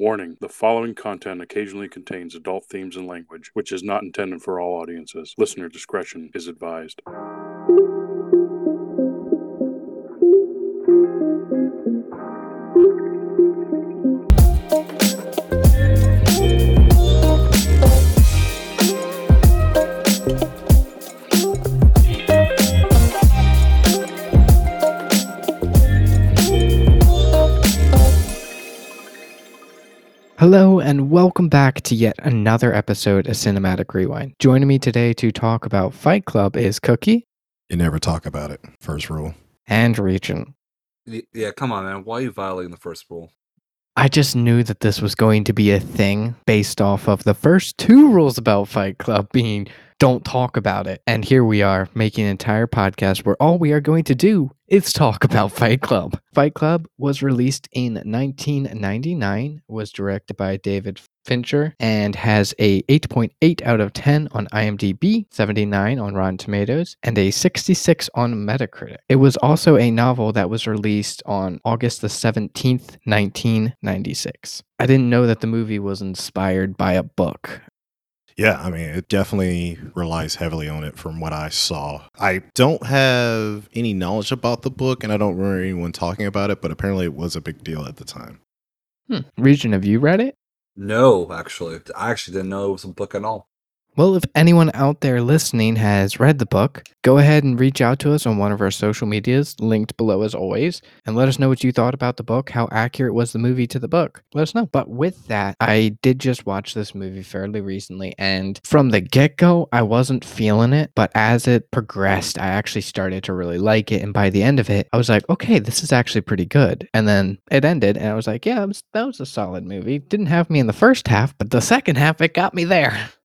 Warning the following content occasionally contains adult themes and language, which is not intended for all audiences. Listener discretion is advised. And welcome back to yet another episode of Cinematic Rewind. Joining me today to talk about Fight Club is Cookie You never talk about it. First rule. and Regent. Y- Yeah, come on, man. Why are you violating the first rule? I just knew that this was going to be a thing based off of the first two rules about Fight Club being don't talk about it. And here we are making an entire podcast where all we are going to do is talk about Fight Club. Fight Club was released in 1999, was directed by David Fincher, and has a 8.8 out of 10 on IMDb, 79 on Rotten Tomatoes, and a 66 on Metacritic. It was also a novel that was released on August the 17th, 1996. I didn't know that the movie was inspired by a book. Yeah, I mean, it definitely relies heavily on it from what I saw. I don't have any knowledge about the book and I don't remember anyone talking about it, but apparently it was a big deal at the time. Hmm. Regent, have you read it? No, actually. I actually didn't know it was a book at all. Well, if anyone out there listening has read the book, go ahead and reach out to us on one of our social medias, linked below as always, and let us know what you thought about the book, how accurate was the movie to the book. Let us know. But with that, I did just watch this movie fairly recently, and from the get go, I wasn't feeling it, but as it progressed, I actually started to really like it. And by the end of it, I was like, okay, this is actually pretty good. And then it ended, and I was like, yeah, that was a solid movie. Didn't have me in the first half, but the second half, it got me there.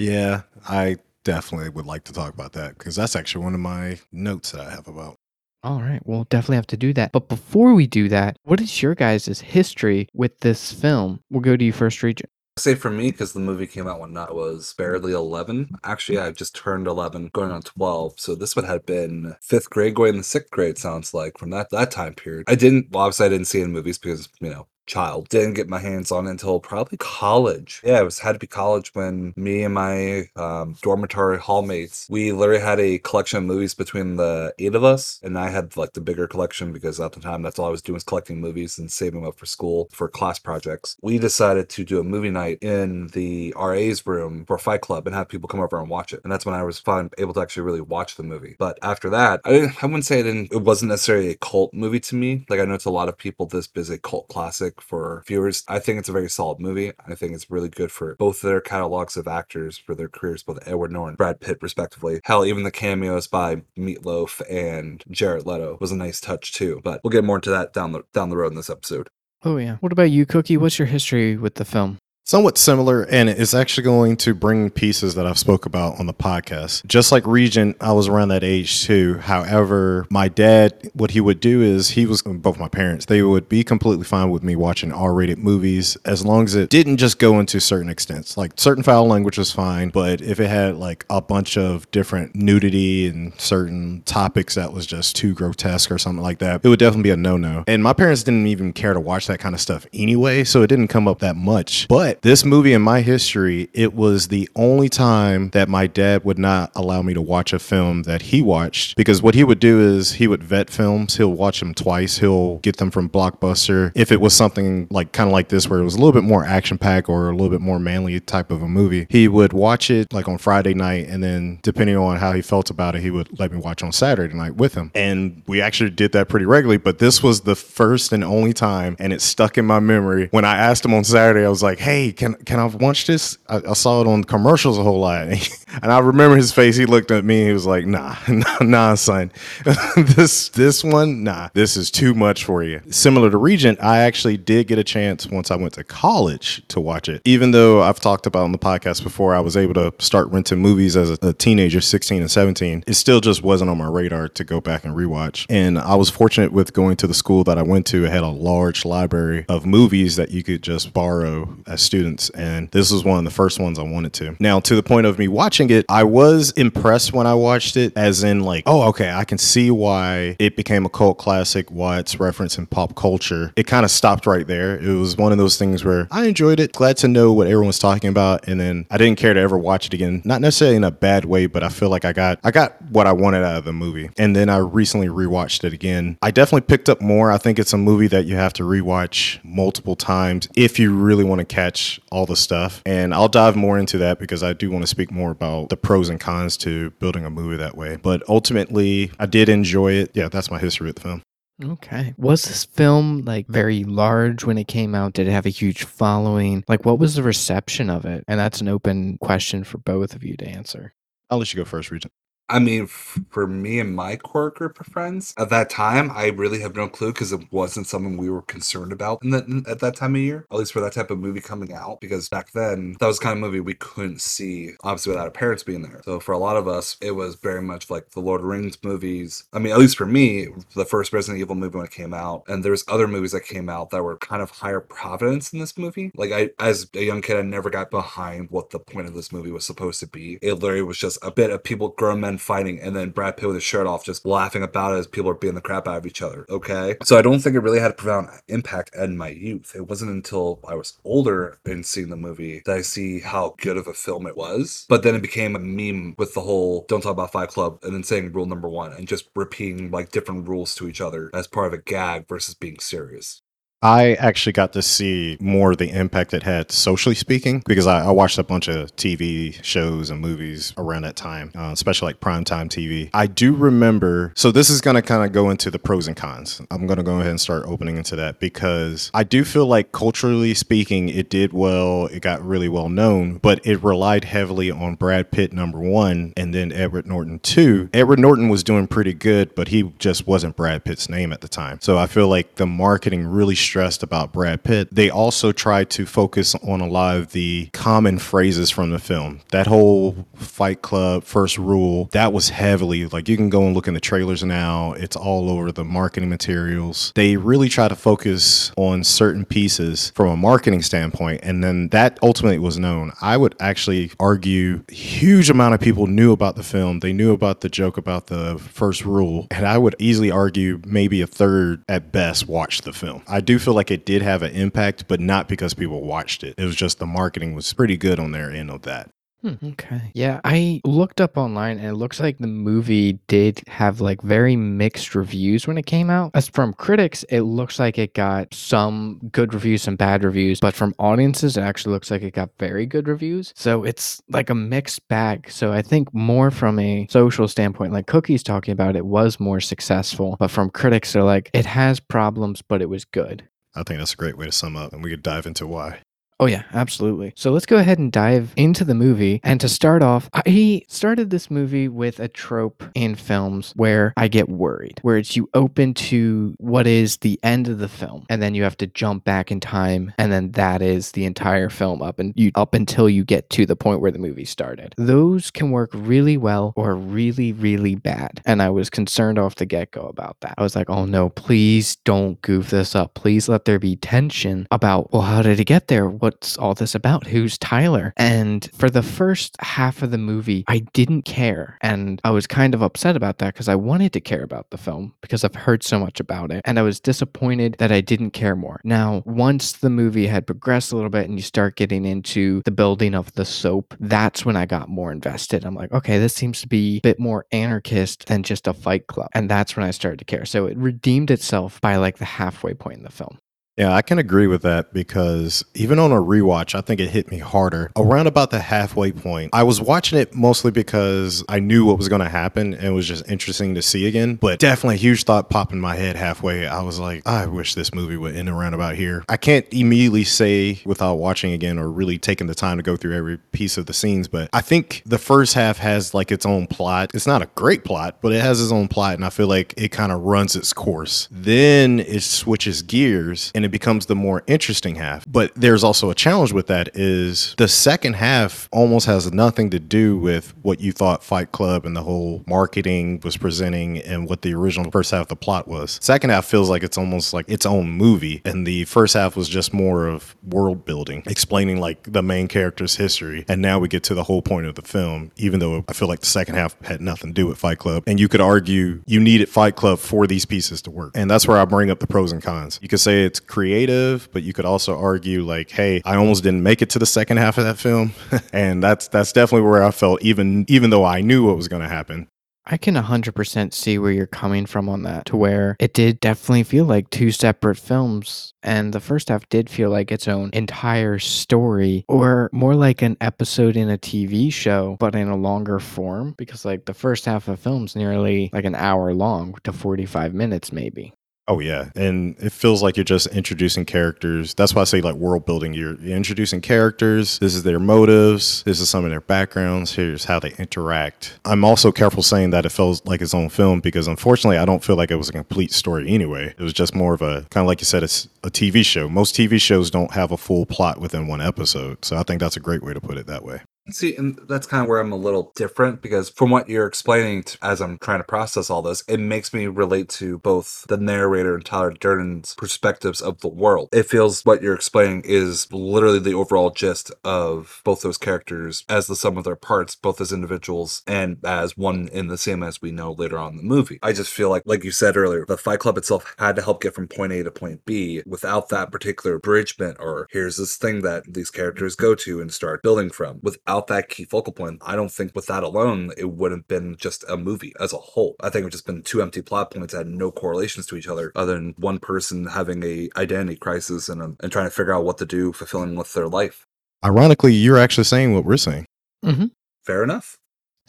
Yeah, I definitely would like to talk about that because that's actually one of my notes that I have about. All right, we'll definitely have to do that. But before we do that, what is your guys' history with this film? We'll go to you first, Regent. Say for me, because the movie came out when I was barely 11. Actually, I just turned 11, going on 12. So this would have been fifth grade, going into sixth grade, sounds like, from that, that time period. I didn't, well, obviously, I didn't see it in movies because, you know, child. Didn't get my hands on until probably college. Yeah, it was had to be college when me and my um, dormitory hallmates, we literally had a collection of movies between the eight of us, and I had like the bigger collection because at the time that's all I was doing was collecting movies and saving them up for school for class projects. We decided to do a movie night in the RA's room for Fight Club and have people come over and watch it, and that's when I was fun able to actually really watch the movie. But after that, I didn't. I wouldn't say it. It wasn't necessarily a cult movie to me. Like I know to a lot of people, this is a cult classic for viewers. I think it's a very solid movie. I think it's really good for both their catalogs of actors for their careers, both Edward Norton, Brad Pitt, respectively. Hell, even the cameos by Meatloaf and Jared Leto was a nice touch too. But we'll get more into that down the down the road in this episode. Oh, yeah. What about you, Cookie? What's your history with the film? Somewhat similar, and it's actually going to bring pieces that I've spoke about on the podcast. Just like Regent, I was around that age too. However, my dad, what he would do is he was both my parents. They would be completely fine with me watching R-rated movies as long as it didn't just go into certain extents. Like certain foul language was fine, but if it had like a bunch of different nudity and certain topics that was just too grotesque or something like that, it would definitely be a no-no. And my parents didn't even care to watch that kind of stuff anyway, so it didn't come up that much. But this movie in my history, it was the only time that my dad would not allow me to watch a film that he watched because what he would do is he would vet films. He'll watch them twice. He'll get them from Blockbuster. If it was something like kind of like this, where it was a little bit more action packed or a little bit more manly type of a movie, he would watch it like on Friday night, and then depending on how he felt about it, he would let me watch on Saturday night with him. And we actually did that pretty regularly. But this was the first and only time, and it stuck in my memory. When I asked him on Saturday, I was like, "Hey, can can I watch this?" I, I saw it on commercials a whole lot, and I remember his face. He looked at me. He was like, "Nah, nah, nah son, this this one, nah, this is too much for you." Similar to Regent, I actually did get a chance once I went to college to watch it. Even though I've talked about on the podcast before, I was able to start renting movies as a, a teenager, 16 and 17. It still just wasn't on my radar to go back and rewatch. And I was fortunate with going to the school that I went to. It had a large library of movies that you could just borrow as students, and this was one of the first ones I wanted to. Now, to the point of me watching it, I was impressed when I watched it, as in, like, oh, okay, I can see why it became a cult classic, why it's referenced in pop culture. It kind of stopped right there. It was one of those things where I enjoyed it, glad to know what everyone was talking about, and then I didn't care to ever watch it again. Not necessarily in a bad way, but I feel like I got I got what I wanted out of the movie. And then I recently rewatched it again. I definitely picked up more. I think it's a movie that you have to rewatch multiple times if you really want to catch all the stuff. And I'll dive more into that because I do want to speak more about the pros and cons to building a movie that way. But ultimately, I did enjoy it. Yeah, that's my history with the film. Okay. Was this film like very large when it came out? Did it have a huge following? Like, what was the reception of it? And that's an open question for both of you to answer. I'll let you go first, Regent. I mean, f- for me and my core group of friends at that time, I really have no clue because it wasn't something we were concerned about in that at that time of year. At least for that type of movie coming out, because back then that was the kind of movie we couldn't see, obviously without our parents being there. So for a lot of us, it was very much like the Lord of the Rings movies. I mean, at least for me, the first Resident Evil movie when it came out, and there's other movies that came out that were kind of higher providence in this movie. Like I, as a young kid, I never got behind what the point of this movie was supposed to be. It literally was just a bit of people, grown men fighting, and then Brad Pitt with his shirt off, just laughing about it as people are beating the crap out of each other. Okay. So I don't think it really had a profound impact in my youth. It wasn't until I was older and seeing the movie that I see how good of a film it was. But then it became a meme with the whole don't talk about Fight Club and then saying rule number one and just repeating like different rules to each other as part of a gag versus being serious. I actually got to see more the impact it had socially speaking because I, I watched a bunch of TV shows and movies around that time, uh, especially like primetime TV. I do remember, so this is going to kind of go into the pros and cons. I'm going to go ahead and start opening into that because I do feel like culturally speaking, it did well, it got really well known, but it relied heavily on Brad Pitt, number one, and then Edward Norton, two. Edward Norton was doing pretty good, but he just wasn't Brad Pitt's name at the time. So I feel like the marketing really stressed about Brad Pitt. They also tried to focus on a lot of the common phrases from the film. That whole Fight Club first rule, that was heavily like you can go and look in the trailers now. It's all over the marketing materials. They really try to focus on certain pieces from a marketing standpoint, and then that ultimately was known. I would actually argue huge amount of people knew about the film. They knew about the joke about the first rule, and I would easily argue maybe a third at best watched the film. I do feel like it did have an impact, but not because people watched it. It was just the marketing was pretty good on their end of that. Hmm, okay. Yeah, I looked up online and it looks like the movie did have like very mixed reviews when it came out. As from critics, it looks like it got some good reviews, some bad reviews, but from audiences, it actually looks like it got very good reviews. So it's like a mixed bag. So I think more from a social standpoint, like Cookie's talking about, it was more successful, but from critics, they're like, it has problems, but it was good. I think that's a great way to sum up, and we could dive into why. Oh, yeah, absolutely. So let's go ahead and dive into the movie. And to start off, I started this movie with a trope in films where I get worried, where it's you open to what is the end of the film, and then you have to jump back in time, and then that is the entire film up and you up until you get to the point where the movie started. Those can work really well or really, really bad. And I was concerned off the get-go about that. I was like, oh no, please don't goof this up. Please let there be tension about, well, how did he get there? What what's all this about? Who's Tyler? And for the first half of the movie, I didn't care. And I was kind of upset about that because I wanted to care about the film because I've heard so much about it. And I was disappointed that I didn't care more. Now, once the movie had progressed a little bit and you start getting into the building of the soap, that's when I got more invested. I'm like, okay, this seems to be a bit more anarchist than just a fight club. And that's when I started to care. So it redeemed itself by like the halfway point in the film. Yeah, I can agree with that because even on a rewatch, I think it hit me harder. Around about the halfway point, I was watching it mostly because I knew what was going to happen and it was just interesting to see again. But definitely a huge thought popped in my head halfway. I was like, I wish this movie would end around about here. I can't immediately say without watching again or really taking the time to go through every piece of the scenes, but I think the first half has like its own plot. It's not a great plot, but it has its own plot. And I feel like it kind of runs its course. Then it switches gears and it becomes the more interesting half. But there's also a challenge with that is the second half almost has nothing to do with what you thought Fight Club and the whole marketing was presenting and what the original first half of the plot was. Second half feels like it's almost like its own movie, and the first half was just more of world building, explaining like the main character's history. And now we get to the whole point of the film, even though I feel like the second half had nothing to do with Fight Club. And you could argue you needed Fight Club for these pieces to work. And that's where I bring up the pros and cons. You could say it's creative, but you could also argue like, hey, I almost didn't make it to the second half of that film. and that's that's definitely where I felt even even though I knew what was going to happen. I can 100% see where you're coming from on that, to where it did definitely feel like two separate films. And the first half did feel like its own entire story, or more like an episode in a TV show, but in a longer form. Because, like, the first half of film's nearly like an hour long to 45 minutes, maybe. Oh yeah, and it feels like you're just introducing characters. That's why I say like world building. You're, introducing characters. This is their motives. This is some of their backgrounds. Here's how they interact. I'm also careful saying that it feels like its own film because unfortunately I don't feel like it was a complete story anyway. It was just more of a kind of like you said, it's a TV show. Most TV shows don't have a full plot within one episode, so I think that's a great way to put it that way. See, and that's kind of where I'm a little different because from what you're explaining as I'm trying to process all this, it makes me relate to both the narrator and Tyler Durden's perspectives of the world. It feels what you're explaining is literally the overall gist of both those characters as the sum of their parts, both as individuals and as one in the same as we know later on in the movie. I just feel like, like you said earlier, the Fight Club itself had to help get from point A to point B without that particular bridgement or here's this thing that these characters go to and start building from. Without without that key focal point, I don't think with that alone, it would have been just a movie as a whole. I think it would just been two empty plot points that had no correlations to each other other than one person having a identity crisis and, um, and trying to figure out what to do fulfilling with their life. Ironically, you're actually saying what we're saying. Mm-hmm. Fair enough.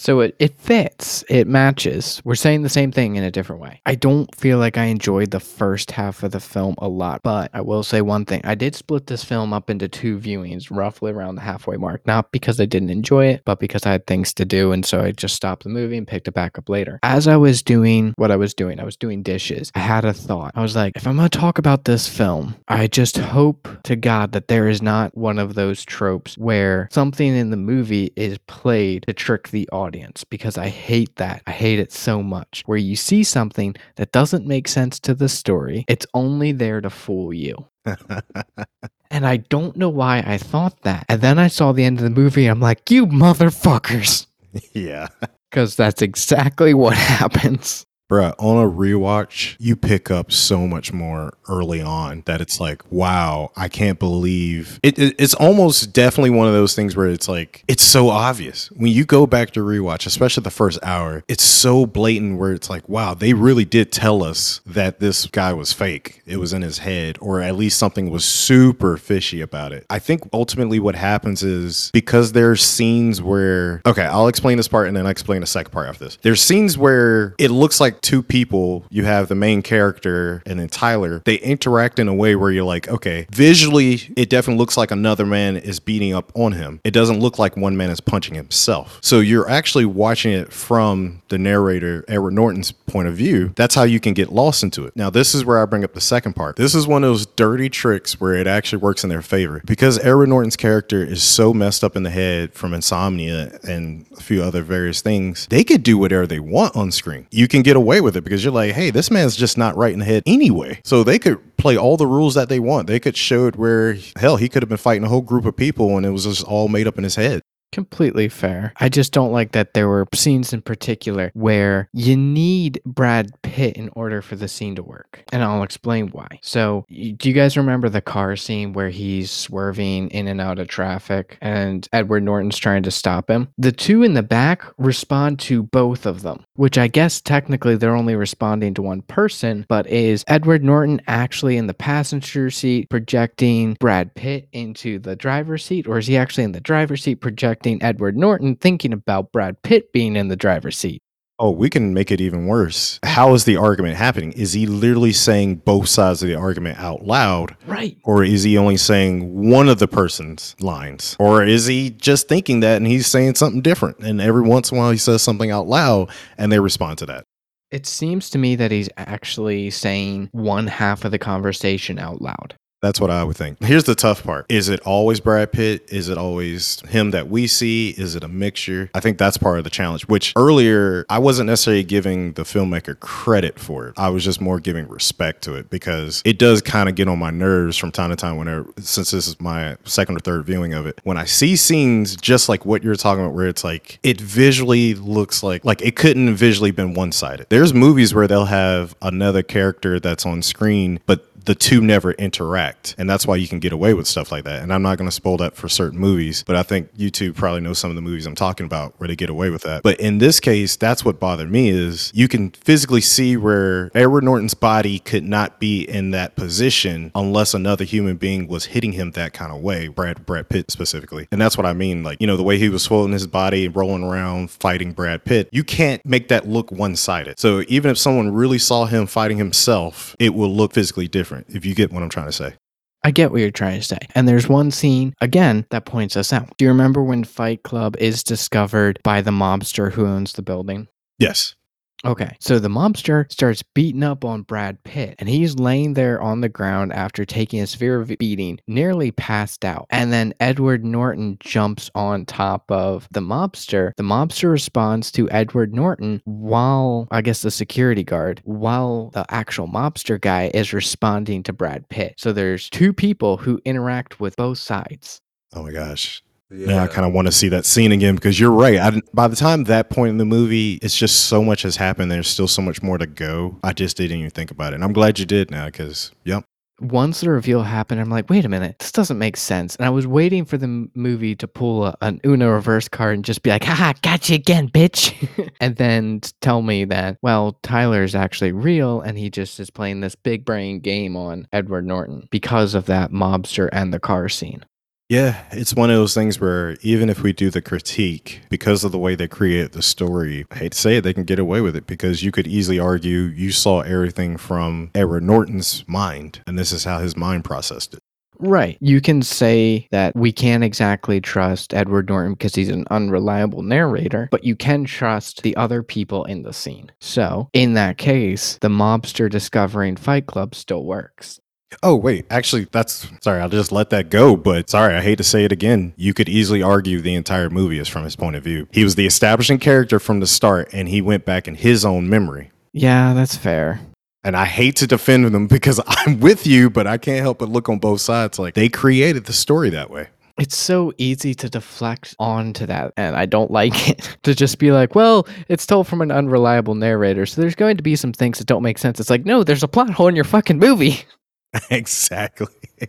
So it, it fits, it matches. We're saying the same thing in a different way. I don't feel like I enjoyed the first half of the film a lot, but I will say one thing. I did split this film up into two viewings, roughly around the halfway mark, not because I didn't enjoy it, but because I had things to do. And so I just stopped the movie and picked it back up later. As I was doing what I was doing, I was doing dishes. I had a thought. I was like, if I'm going to talk about this film, I just hope to God that there is not one of those tropes where something in the movie is played to trick the audience audience because I hate that. I hate it so much. Where you see something that doesn't make sense to the story, it's only there to fool you. and I don't know why I thought that. And then I saw the end of the movie. I'm like, you motherfuckers. yeah. Because that's exactly what happens. Bruh, on a rewatch, you pick up so much more early on that it's like, wow, I can't believe it, it, It's almost definitely one of those things where it's like, it's so obvious. When you go back to rewatch, especially the first hour, it's so blatant where it's like, wow, they really did tell us that this guy was fake. It was in his head, or at least something was super fishy about it. I think ultimately what happens is because there's scenes where, okay, I'll explain this part and then I'll explain the second part after this. There's scenes where it looks like two people. You have the main character and then Tyler. They interact in a way where you're like, okay, visually, it definitely looks like another man is beating up on him. It doesn't look like one man is punching himself. So you're actually watching it from the narrator, Edward Norton's point of view. That's how you can get lost into it. Now, this is where I bring up the second part. This is one of those dirty tricks where it actually works in their favor because Edward Norton's character is so messed up in the head from insomnia and a few other various things. They could do whatever they want on screen. You can get away away with it because you're like, hey, this man's just not right in the head anyway. So they could play all the rules that they want. They could show it where, hell, he could have been fighting a whole group of people and it was just all made up in his head. Completely fair. I just don't like that there were scenes in particular where you need Brad Pitt in order for the scene to work. And I'll explain why. So, do you guys remember the car scene where he's swerving in and out of traffic and Edward Norton's trying to stop him? The two in the back respond to both of them, which I guess technically they're only responding to one person, but is Edward Norton actually in the passenger seat projecting Brad Pitt into the driver's seat, or is he actually in the driver's seat projecting? Edward Norton thinking about Brad Pitt being in the driver's seat. Oh, we can make it even worse. How is the argument happening? Is he literally saying both sides of the argument out loud? Right. Or is he only saying one of the person's lines? Or is he just thinking that and he's saying something different? And every once in a while he says something out loud and they respond to that. It seems to me that he's actually saying one half of the conversation out loud. That's what I would think. Here's the tough part. Is it always Brad Pitt? Is it always him that we see? Is it a mixture? I think that's part of the challenge, which earlier I wasn't necessarily giving the filmmaker credit for it. I was just more giving respect to it because it does kind of get on my nerves from time to time whenever, since this is my second or third viewing of it. When I see scenes just like what you're talking about, where it's like, it visually looks like, like it couldn't visually been one sided. There's movies where they'll have another character that's on screen, but the two never interact. And that's why you can get away with stuff like that. And I'm not going to spoil that for certain movies, but I think you two probably know some of the movies I'm talking about where they get away with that. But in this case, that's what bothered me is you can physically see where Edward Norton's body could not be in that position unless another human being was hitting him that kind of way, Brad Brad Pitt specifically. And that's what I mean. Like, you know, the way he was swollen his body, and rolling around, fighting Brad Pitt, you can't make that look one-sided. So even if someone really saw him fighting himself, it will look physically different if you get what I'm trying to say. I get what you're trying to say. And there's one scene, again, that points us out. Do you remember when Fight Club is discovered by the mobster who owns the building? Yes. Okay, so the mobster starts beating up on Brad Pitt, and he's laying there on the ground after taking a severe beating, nearly passed out. And then Edward Norton jumps on top of the mobster. The mobster responds to Edward Norton while, I guess, the security guard, while the actual mobster guy is responding to Brad Pitt. So there's two people who interact with both sides. Oh my gosh. Yeah, I kind of want to see that scene again because you're right. I, by the time that point in the movie, it's just so much has happened. There's still so much more to go. I just didn't even think about it. And I'm glad you did now because, yep. Once the reveal happened, I'm like, wait a minute, this doesn't make sense. And I was waiting for the movie to pull a, an Uno reverse card and just be like, haha, got you again, bitch. and then tell me that, well, Tyler is actually real and he just is playing this big brain game on Edward Norton because of that mobster and the car scene. Yeah, it's one of those things where even if we do the critique, because of the way they create the story, I hate to say it, they can get away with it because you could easily argue you saw everything from Edward Norton's mind, and this is how his mind processed it. Right. You can say that we can't exactly trust Edward Norton because he's an unreliable narrator, but you can trust the other people in the scene. So, in that case, the mobster discovering Fight Club still works. Oh, wait. Actually, that's sorry. I'll just let that go. But sorry, I hate to say it again. You could easily argue the entire movie is from his point of view. He was the establishing character from the start, and he went back in his own memory. Yeah, that's fair. And I hate to defend them because I'm with you, but I can't help but look on both sides. Like they created the story that way. It's so easy to deflect onto that, and I don't like it. to just be like, well, it's told from an unreliable narrator, so there's going to be some things that don't make sense. It's like, no, there's a plot hole in your fucking movie. exactly.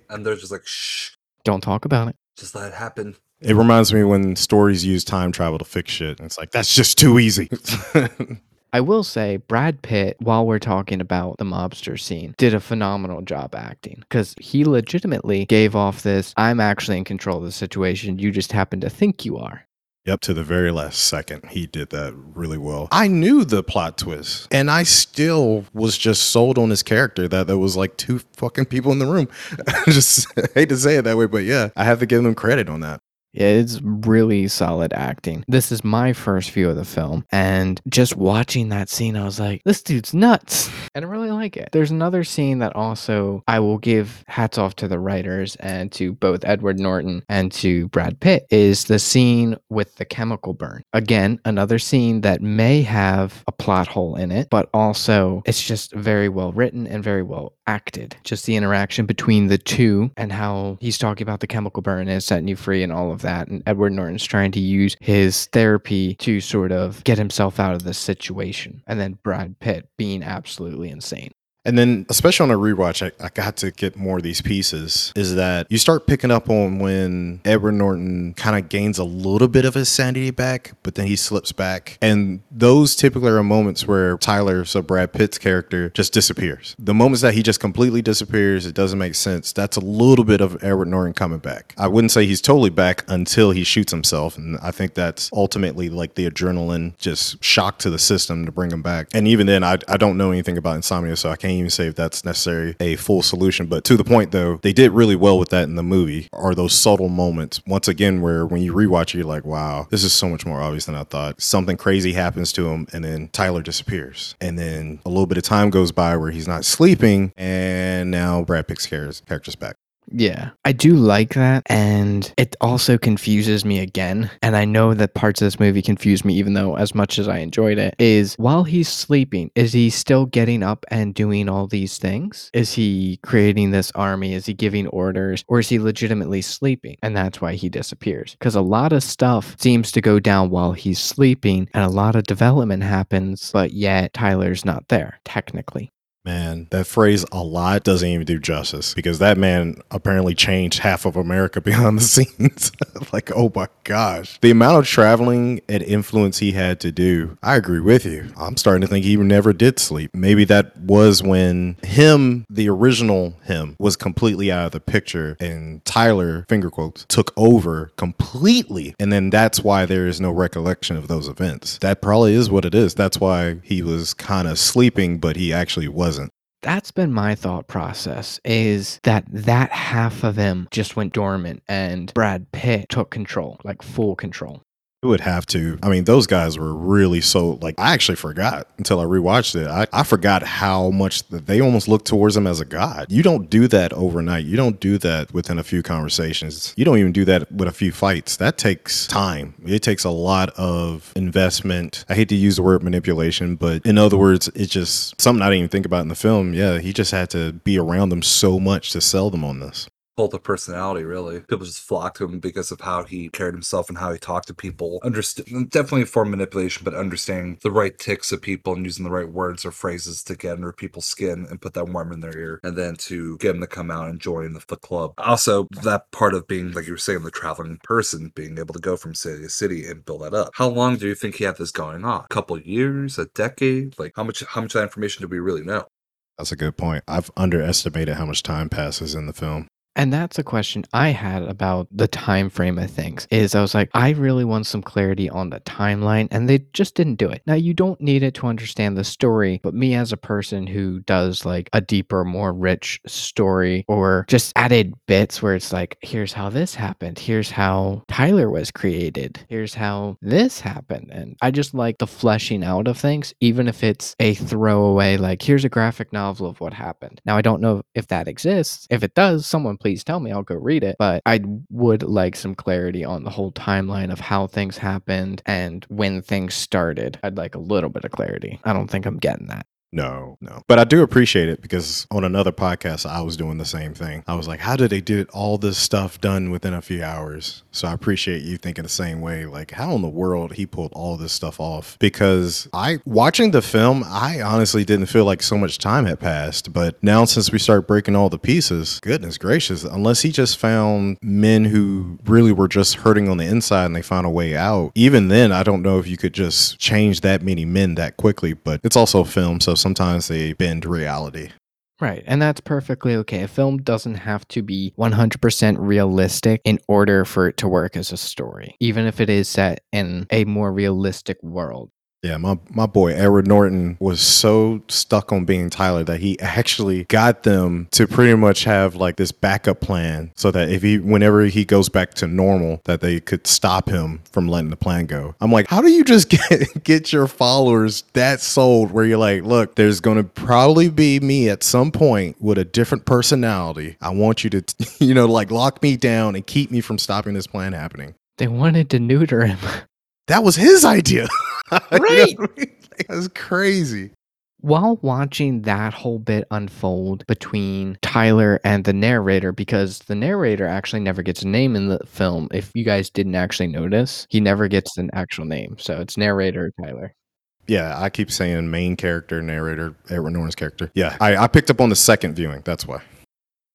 And they're just like, shh, Don't talk about it. just let it happen. It reminds me when stories use time travel to fix shit. And it's like, that's just too easy. I will say, Brad Pitt, while we're talking about the mobster scene, did a phenomenal job acting because he legitimately gave off this I'm actually in control of the situation. You just happen to think you are. Yep, to the very last second, he did that really well. I knew the plot twist, and I still was just sold on his character that there was like two fucking people in the room. just hate to say it that way, but yeah, I have to give them credit on that. It's really solid acting. This is my first view of the film, and just watching that scene, I was like, this dude's nuts. And I really like it. There's another scene that also I will give hats off to the writers and to both Edward Norton and to Brad Pitt is the scene with the chemical burn. Again, another scene that may have a plot hole in it, but also it's just very well written and very well acted. Just the interaction between the two and how he's talking about the chemical burn and setting you free and all of that. And Edward Norton's trying to use his therapy to sort of get himself out of the situation. And then Brad Pitt being absolutely insane. And then, especially on a rewatch, I, I got to get more of these pieces. Is that you start picking up on when Edward Norton kind of gains a little bit of his sanity back, but then he slips back. And those typically are moments where Tyler, so Brad Pitt's character, just disappears. The moments that he just completely disappears, it doesn't make sense. That's a little bit of Edward Norton coming back. I wouldn't say he's totally back until he shoots himself. And I think that's ultimately like the adrenaline just shock to the system to bring him back. And even then, I, I don't know anything about insomnia, so I can't even say if that's necessarily a full solution. But to the point though, they did really well with that in the movie. Are those subtle moments once again where when you rewatch it, you're like, wow, this is so much more obvious than I thought. Something crazy happens to him, and then Tyler disappears, and then a little bit of time goes by where he's not sleeping, and now Brad Pitt's character's back. Yeah, I do like that. And it also confuses me again. And I know that parts of this movie confuse me, even though as much as I enjoyed it, is while he's sleeping, is he still getting up and doing all these things? Is he creating this army? Is he giving orders? Or is he legitimately sleeping? And that's why he disappears. Because a lot of stuff seems to go down while he's sleeping and a lot of development happens, but yet Tyler's not there, technically. Man, that phrase a lot doesn't even do justice because that man apparently changed half of America behind the scenes. like, oh my gosh. The amount of traveling and influence he had to do, I agree with you. I'm starting to think he never did sleep. Maybe that was when him, the original him, was completely out of the picture and Tyler, finger quotes, took over completely. And then that's why there is no recollection of those events. That probably is what it is. That's why he was kind of sleeping, but he actually was that's been my thought process is that that half of him just went dormant and Brad Pitt took control, like full control. It would have to. I mean, those guys were really so like I actually forgot until I rewatched it. I, I forgot how much they almost looked towards him as a god. You don't do that overnight. You don't do that within a few conversations. You don't even do that with a few fights. That takes time. It takes a lot of investment. I hate to use the word manipulation, but in other words, it's just something I didn't even think about in the film. Yeah, he just had to be around them so much to sell them on this cult of personality, really. People just flocked to him because of how he carried himself and how he talked to people. Understand definitely for manipulation, but understanding the right ticks of people and using the right words or phrases to get under people's skin and put that worm in their ear, and then to get them to come out and join the, the club. Also, that part of being, like you were saying, the traveling person, being able to go from city to city and build that up. How long do you think he had this going on? A couple years, a decade? Like how much? How much of that information do we really know? That's a good point. I've underestimated how much time passes in the film. And that's a question I had about the time frame of things. Is I was like, I really want some clarity on the timeline, and they just didn't do it. Now you don't need it to understand the story, but me as a person who does like a deeper, more rich story, or just added bits where it's like, here's how this happened, here's how Tyler was created, here's how this happened, and I just like the fleshing out of things, even if it's a throwaway, like here's a graphic novel of what happened. Now I don't know if that exists. If it does, someone please tell me. I'll go read it. But I would like some clarity on the whole timeline of how things happened and when things started. I'd like a little bit of clarity. I don't think I'm getting that. No, no. But I do appreciate it because on another podcast, I was doing the same thing. I was like, how did they do all this stuff done within a few hours? So I appreciate you thinking the same way. Like, how in the world he pulled all this stuff off? Because I, watching the film, I honestly didn't feel like so much time had passed. But now, since we start breaking all the pieces, goodness gracious, unless he just found men who really were just hurting on the inside and they found a way out, even then, I don't know if you could just change that many men that quickly. But it's also film. So sometimes they bend reality. Right. And that's perfectly okay. A film doesn't have to be 100% realistic in order for it to work as a story, even if it is set in a more realistic world. Yeah, my, my boy Edward Norton was so stuck on being Tyler that he actually got them to pretty much have like this backup plan so that if he whenever he goes back to normal that they could stop him from letting the plan go. I'm like, how do you just get get your followers that sold where you're like, look, there's going to probably be me at some point with a different personality. I want you to you know like lock me down and keep me from stopping this plan happening. They wanted to neuter him. That was his idea. Right. That's crazy. While watching that whole bit unfold between Tyler and the narrator, because the narrator actually never gets a name in the film, if you guys didn't actually notice, he never gets an actual name. So it's narrator Tyler. Yeah, I keep saying main character, narrator, Edward Norton's character. Yeah, I, I picked up on the second viewing. That's why.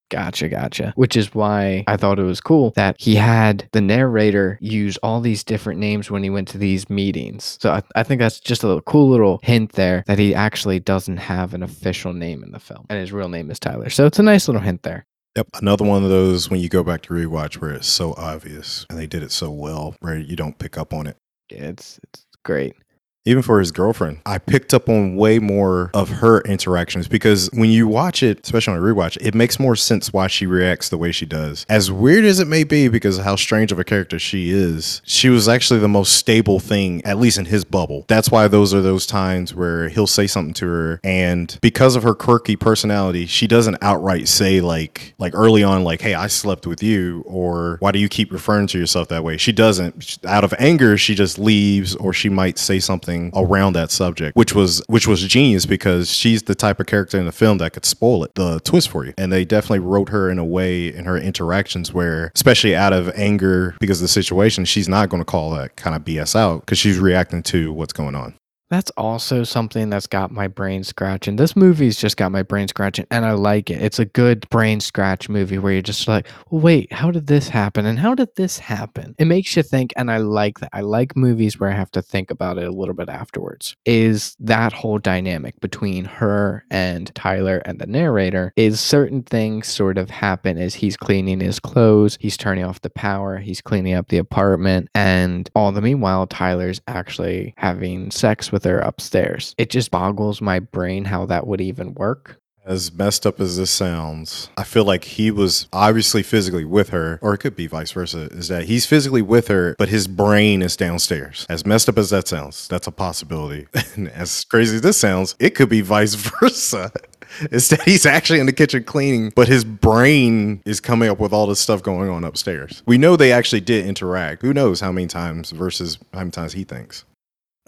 Gotcha, gotcha. Which is why I thought it was cool that he had the narrator use all these different names when he went to these meetings. So I, I think that's just a little, cool little hint there that he actually doesn't have an official name in the film, and his real name is Tyler. So it's a nice little hint there. Yep, another one of those when you go back to rewatch where it's so obvious and they did it so well where you don't pick up on it. Yeah, it's it's great. Even for his girlfriend. I picked up on way more of her interactions because when you watch it, especially on a rewatch, it makes more sense why she reacts the way she does. As weird as it may be because how strange of a character she is, she was actually the most stable thing, at least in his bubble. That's why those are those times where he'll say something to her and because of her quirky personality, she doesn't outright say like like early on like, "Hey, I slept with you," or "Why do you keep referring to yourself that way?" She doesn't. Out of anger, she just leaves or she might say something around that subject, which was which was genius because she's the type of character in the film that could spoil it, the twist for you. And they definitely wrote her in a way in her interactions where, especially out of anger because of the situation, she's not going to call that kind of BS out because she's reacting to what's going on. That's also something that's got my brain scratching. This movie's just got my brain scratching, and I like it. It's a good brain scratch movie where you're just like, well, wait, how did this happen? And how did this happen? It makes you think, and I like that. I like movies where I have to think about it a little bit afterwards. Is that whole dynamic between her and Tyler and the narrator? Is certain things sort of happen as he's cleaning his clothes, he's turning off the power, he's cleaning up the apartment, and all the meanwhile, Tyler's actually having sex with with her upstairs. It just boggles my brain how that would even work. As messed up as this sounds, I feel like he was obviously physically with her, or it could be vice versa, is that he's physically with her, but his brain is downstairs. As messed up as that sounds, that's a possibility. And as crazy as this sounds, it could be vice versa. Is that he's actually in the kitchen cleaning, but his brain is coming up with all this stuff going on upstairs. We know they actually did interact. Who knows how many times versus how many times he thinks.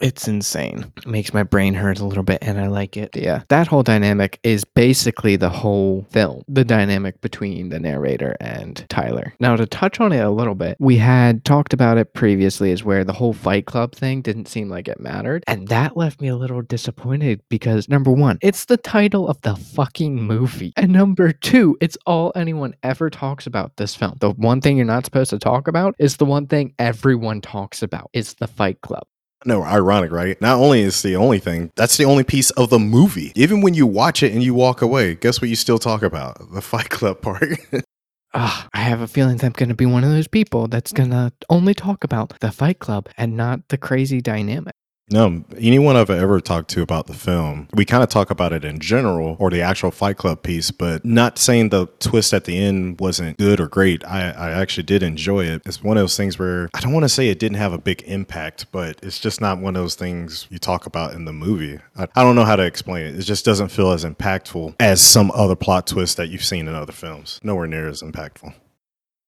It's insane. It makes my brain hurt a little bit and I like it. Yeah. That whole dynamic is basically the whole film, the dynamic between the narrator and Tyler. Now, to touch on it a little bit, we had talked about it previously, is where the whole Fight Club thing didn't seem like it mattered. And that left me a little disappointed because number one, it's the title of the fucking movie. And number two, it's all anyone ever talks about this film. The one thing you're not supposed to talk about is the one thing everyone talks about is the Fight Club. No, ironic, right? Not only is the only thing, that's the only piece of the movie. Even when you watch it and you walk away, guess what you still talk about? The Fight Club part. Ah, I have a feeling I'm going to be one of those people that's going to only talk about the Fight Club and not the crazy dynamic. No, anyone I've ever talked to about the film, we kind of talk about it in general or the actual Fight Club piece, but not saying the twist at the end wasn't good or great. I, I actually did enjoy it. It's one of those things where I don't want to say it didn't have a big impact, but it's just not one of those things you talk about in the movie. I, I don't know how to explain it. It just doesn't feel as impactful as some other plot twists that you've seen in other films. Nowhere near as impactful.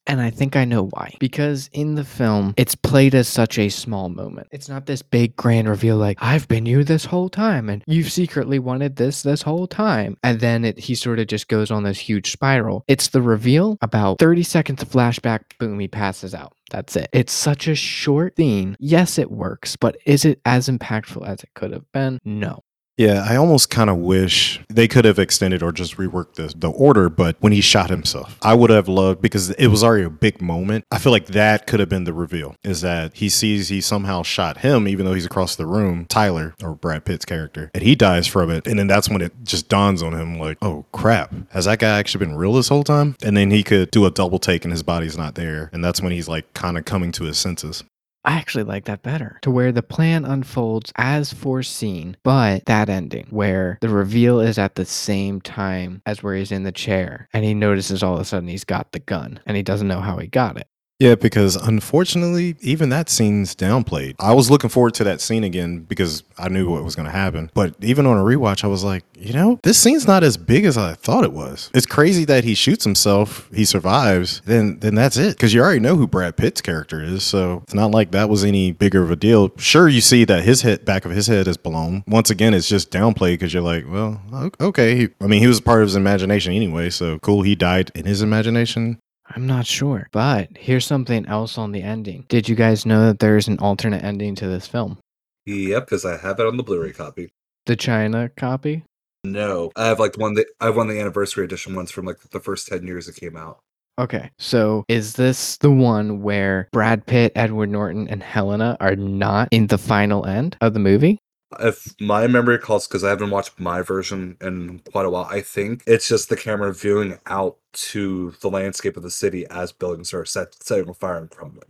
And I think I know why. Because in the film, it's played as such a small moment. It's not this big grand reveal like, I've been you this whole time and you've secretly wanted this this whole time. And then it, he sort of just goes on this huge spiral. It's the reveal, about 30 seconds of flashback, boom, he passes out. That's it. It's such a short scene. Yes, it works, but is it as impactful as it could have been? No. Yeah, I almost kind of wish they could have extended or just reworked the, the order, but when he shot himself, I would have loved because it was already a big moment. I feel like that could have been the reveal is that he sees he somehow shot him, even though he's across the room, Tyler or Brad Pitt's character, and he dies from it. And then that's when it just dawns on him like, oh crap, has that guy actually been real this whole time? And then he could do a double take and his body's not there. And that's when he's like kind of coming to his senses. I actually like that better. To where the plan unfolds as foreseen, but that ending where the reveal is at the same time as where he's in the chair and he notices all of a sudden he's got the gun and he doesn't know how he got it. Yeah, because unfortunately, even that scene's downplayed. I was looking forward to that scene again because I knew what was going to happen. But even on a rewatch, I was like, you know, this scene's not as big as I thought it was. It's crazy that he shoots himself, he survives, then then that's it. Because you already know who Brad Pitt's character is, so it's not like that was any bigger of a deal. Sure, you see that his head, back of his head, is blown. Once again, it's just downplayed because you're like, well, okay. I mean, he was part of his imagination anyway, so cool. He died in his imagination. I'm not sure. But here's something else on the ending. Did you guys know that there's an alternate ending to this film? Yep, because I have it on the Blu-ray copy. The China copy? No, I have like one that I have one of the anniversary edition ones from like the first ten years it came out. Okay, so is this the one where Brad Pitt, Edward Norton, and Helena are not in the final end of the movie? If my memory calls because I haven't watched my version in quite a while, I think it's just the camera viewing out to the landscape of the city as buildings are set setting on fire in front of it.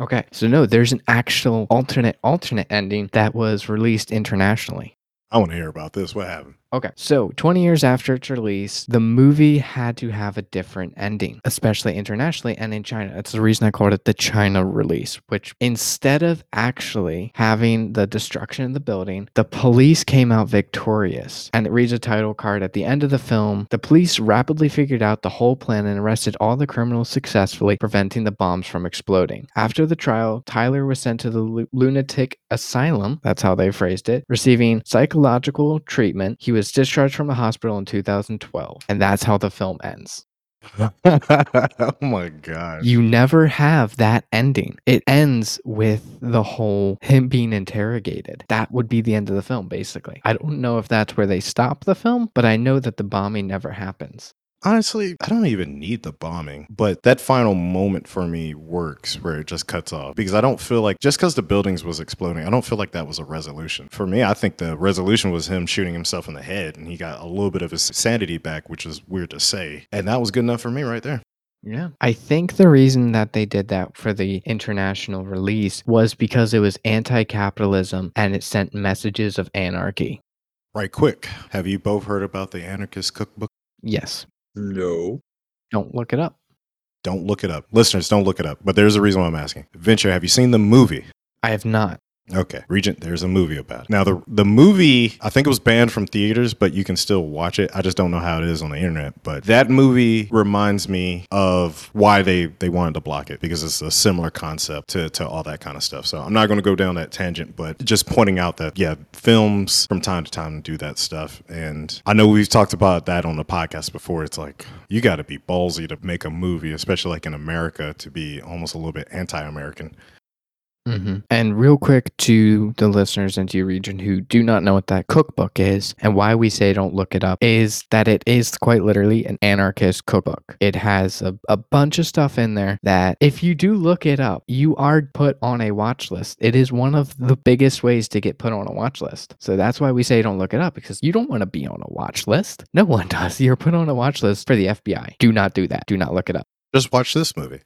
Okay. So no, there's an actual alternate alternate ending that was released internationally. I want to hear about this. What happened? Okay. So 20 years after its release, the movie had to have a different ending, especially internationally and in China. That's the reason I called it the China release, which instead of actually having the destruction of the building, the police came out victorious. And it reads a title card at the end of the film. The police rapidly figured out the whole plan and arrested all the criminals successfully, preventing the bombs from exploding. After the trial, Tyler was sent to the lu- lunatic asylum, that's how they phrased it, receiving psychological treatment. He was discharged from the hospital in 2012. And that's how the film ends. oh my god. You never have that ending. It ends with the whole him being interrogated. That would be the end of the film, basically. I don't know if that's where they stop the film, but I know that the bombing never happens. Honestly, I don't even need the bombing, but that final moment for me works where it just cuts off because I don't feel like just because the buildings was exploding, I don't feel like that was a resolution. For me, I think the resolution was him shooting himself in the head and he got a little bit of his sanity back, which is weird to say. And that was good enough for me right there. Yeah. I think the reason that they did that for the international release was because it was anti capitalism and it sent messages of anarchy. Right quick, have you both heard about the Anarchist Cookbook? Yes. No. Don't look it up. Don't look it up. Listeners, don't look it up. But there's a reason why I'm asking. Venture, have you seen the movie? I have not. Okay, Regent, there's a movie about it. Now the the movie, I think it was banned from theaters, but you can still watch it. I just don't know how it is on the internet. But that movie reminds me of why they they wanted to block it because it's a similar concept to to all that kind of stuff. So I'm not going to go down that tangent, but just pointing out that yeah, films from time to time do that stuff. And I know we've talked about that on the podcast before. It's like you got to be ballsy to make a movie, especially like in America, to be almost a little bit anti-American. Hmm And real quick to the listeners and to your region who do not know what that cookbook is and why we say don't look it up is that it is quite literally an anarchist cookbook. It has a, a bunch of stuff in there that if you do look it up, you are put on a watch list. It is one of the biggest ways to get put on a watch list. So that's why we say don't look it up because you don't want to be on a watch list. No one does. You're put on a watch list for the FBI. Do not do that. Do not look it up. Just watch this movie.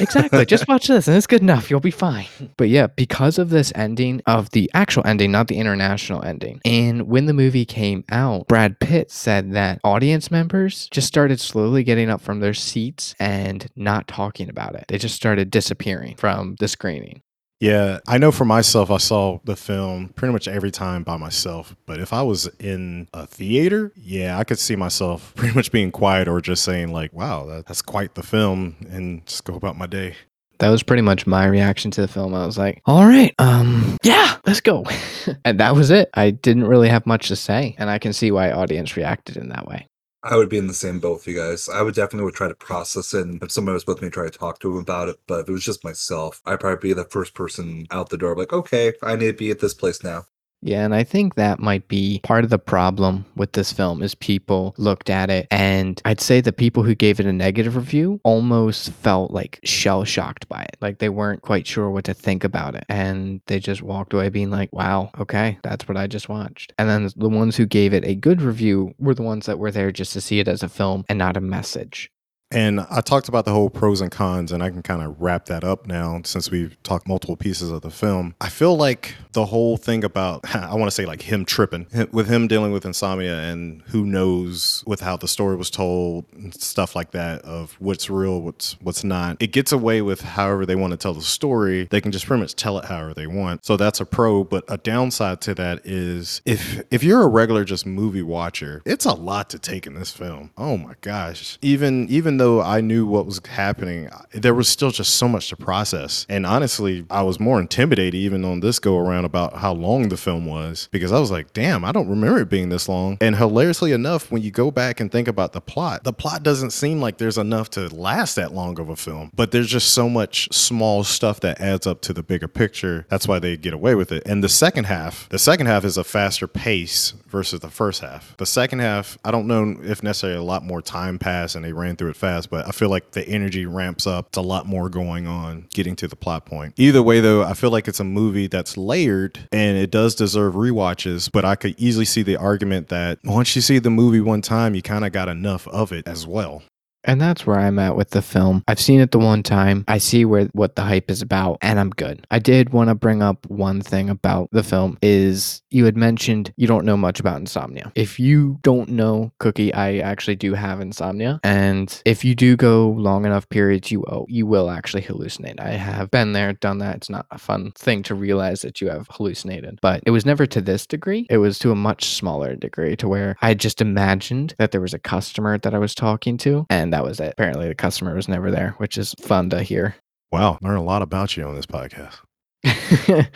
Exactly. Just watch this and it's good enough. You'll be fine. But yeah, because of this ending of the actual ending, not the international ending. And when the movie came out, Brad Pitt said that audience members just started slowly getting up from their seats and not talking about it. They just started disappearing from the screening. Yeah, I know for myself, I saw the film pretty much every time by myself. But if I was in a theater, yeah, I could see myself pretty much being quiet or just saying, like, wow, that's quite the film, and just go about my day. That was pretty much my reaction to the film. I was like, all right, um, yeah, let's go. and that was it. I didn't really have much to say. And I can see why audience reacted in that way. I would be in the same boat with you guys. I would definitely would try to process it. And if somebody was with me, try to talk to him about it. But if it was just myself, I'd probably be the first person out the door. Like, okay, I need to be at this place now. Yeah, and I think that might be part of the problem with this film is people looked at it and I'd say the people who gave it a negative review almost felt like shell shocked by it. Like they weren't quite sure what to think about it and they just walked away being like, "Wow, okay, that's what I just watched." And then the ones who gave it a good review were the ones that were there just to see it as a film and not a message. And I talked about the whole pros and cons, and I can kind of wrap that up now since we've talked multiple pieces of the film. I feel like the whole thing about, I want to say like him tripping, with him dealing with insomnia and who knows with how the story was told and stuff like that of what's real, what's what's not. It gets away with however they want to tell the story. They can just pretty much tell it however they want. So that's a pro, but a downside to that is if if you're a regular just movie watcher, it's a lot to take in this film. Oh my gosh. Even even though I knew what was happening, there was still just so much to process. And honestly, I was more intimidated even on this go around about how long the film was because I was like, damn, I don't remember it being this long. And hilariously enough, when you go back and think about the plot, the plot doesn't seem like there's enough to last that long of a film. But there's just so much small stuff that adds up to the bigger picture. That's why they get away with it. And the second half, the second half is a faster pace versus the first half. The second half, I don't know if necessarily a lot more time passed and they ran through it fast but I feel like the energy ramps up. It's a lot more going on getting to the plot point. Either way, though, I feel like it's a movie that's layered and it does deserve rewatches, but I could easily see the argument that once you see the movie one time, you kind of got enough of it as well. And that's where I'm at with the film. I've seen it the one time. I see where what the hype is about and I'm good. I did want to bring up one thing about the film is you had mentioned you don't know much about insomnia. If you don't know Cookie, I actually do have insomnia and if you do go long enough periods you oh, you will actually hallucinate. I have been there, done that. It's not a fun thing to realize that you have hallucinated. But it was never to this degree. It was to a much smaller degree to where I just imagined that there was a customer that I was talking to and that was it. Apparently, the customer was never there, which is fun to hear. Wow, learn a lot about you on this podcast.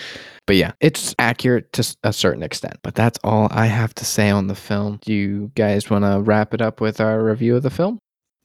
but yeah, it's accurate to a certain extent. But that's all I have to say on the film. Do you guys want to wrap it up with our review of the film?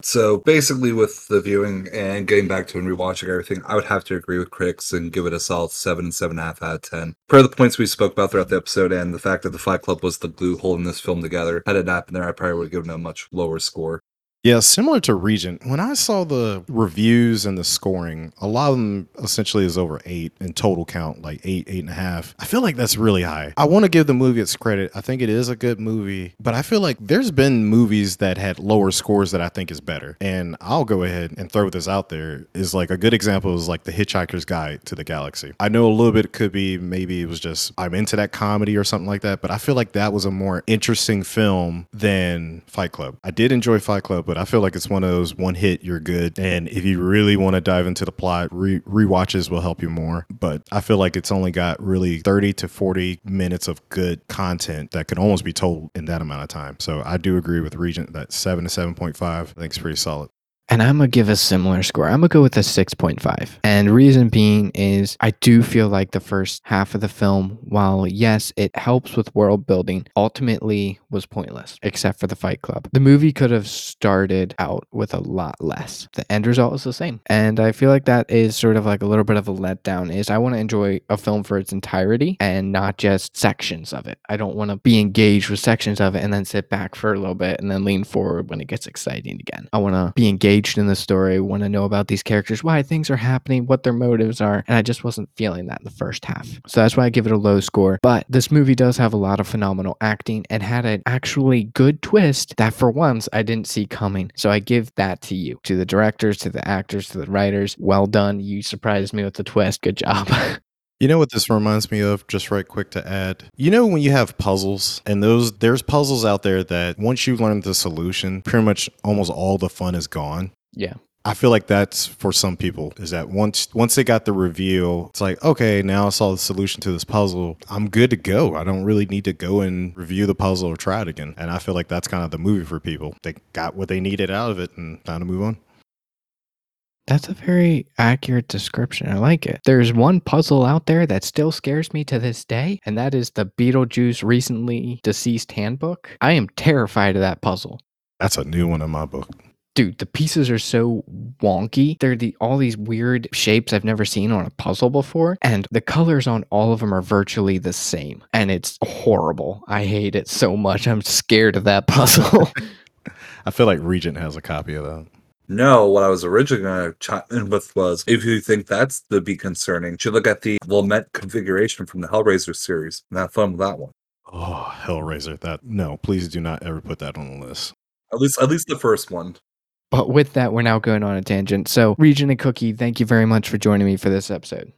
So basically, with the viewing and getting back to and rewatching everything, I would have to agree with critics and give it a solid seven and seven and a half out of ten. Per the points we spoke about throughout the episode, and the fact that the Fight Club was the glue holding this film together, had it not been there, I probably would have given it a much lower score. Yeah, similar to Regent, when I saw the reviews and the scoring, a lot of them essentially is over eight in total count, like eight, eight and a half. I feel like that's really high. I want to give the movie its credit. I think it is a good movie, but I feel like there's been movies that had lower scores that I think is better. And I'll go ahead and throw this out there is like a good example is like The Hitchhiker's Guide to the Galaxy. I know a little bit could be maybe it was just I'm into that comedy or something like that, but I feel like that was a more interesting film than Fight Club. I did enjoy Fight Club, but I feel like it's one of those one hit, you're good. And if you really want to dive into the plot, re- rewatches will help you more. But I feel like it's only got really 30 to 40 minutes of good content that could almost be told in that amount of time. So I do agree with Regent that 7 to 7.5, I think is pretty solid. And I'm going to give a similar score. I'm going to go with a 6.5. And reason being is I do feel like the first half of the film, while yes, it helps with world building, ultimately was pointless, except for the Fight Club. The movie could have started out with a lot less. The end result is the same. And I feel like that is sort of like a little bit of a letdown is I want to enjoy a film for its entirety and not just sections of it. I don't want to be engaged with sections of it and then sit back for a little bit and then lean forward when it gets exciting again. I want to be engaged engaged in the story, want to know about these characters, why things are happening, what their motives are. And I just wasn't feeling that in the first half. So that's why I give it a low score. But this movie does have a lot of phenomenal acting and had an actually good twist that for once I didn't see coming. So I give that to you, to the directors, to the actors, to the writers. Well done. You surprised me with the twist. Good job. You know what this reminds me of, just right quick to add? You know when you have puzzles and those there's puzzles out there that once you learn the solution, pretty much almost all the fun is gone. Yeah. I feel like that's for some people is that once once they got the reveal, it's like, okay, now I saw the solution to this puzzle. I'm good to go. I don't really need to go and review the puzzle or try it again. And I feel like that's kind of the movie for people. They got what they needed out of it and time to move on. That's a very accurate description. I like it. There's one puzzle out there that still scares me to this day, and that is the Beetlejuice recently deceased handbook. I am terrified of that puzzle. That's a new one in my book dude the pieces are so wonky they're the all these weird shapes i've never seen on a puzzle before and the colors on all of them are virtually the same and it's horrible i hate it so much i'm scared of that puzzle i feel like regent has a copy of that no, what I was originally going to chime in with was if you think that's to be concerning, you should look at the lament configuration from the Hellraiser series and have fun with that one. Oh, Hellraiser! That no, please do not ever put that on the list. At least, at least the first one. But with that, we're now going on a tangent. So, Regent and Cookie, thank you very much for joining me for this episode.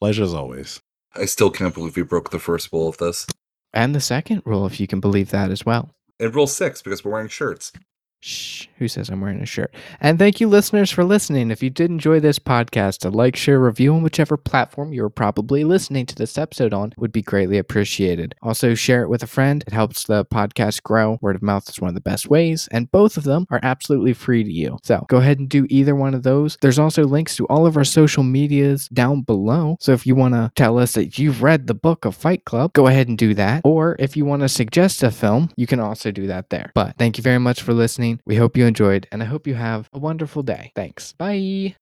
Pleasure as always. I still can't believe we broke the first rule of this. And the second rule, if you can believe that as well. And rule six, because we're wearing shirts. Shh, who says I'm wearing a shirt? And thank you, listeners, for listening. If you did enjoy this podcast, a like, share, review on whichever platform you're probably listening to this episode on would be greatly appreciated. Also, share it with a friend. It helps the podcast grow. Word of mouth is one of the best ways, and both of them are absolutely free to you. So go ahead and do either one of those. There's also links to all of our social medias down below. So if you want to tell us that you've read the book of Fight Club, go ahead and do that. Or if you want to suggest a film, you can also do that there. But thank you very much for listening. We hope you enjoyed, and I hope you have a wonderful day. Thanks. Bye.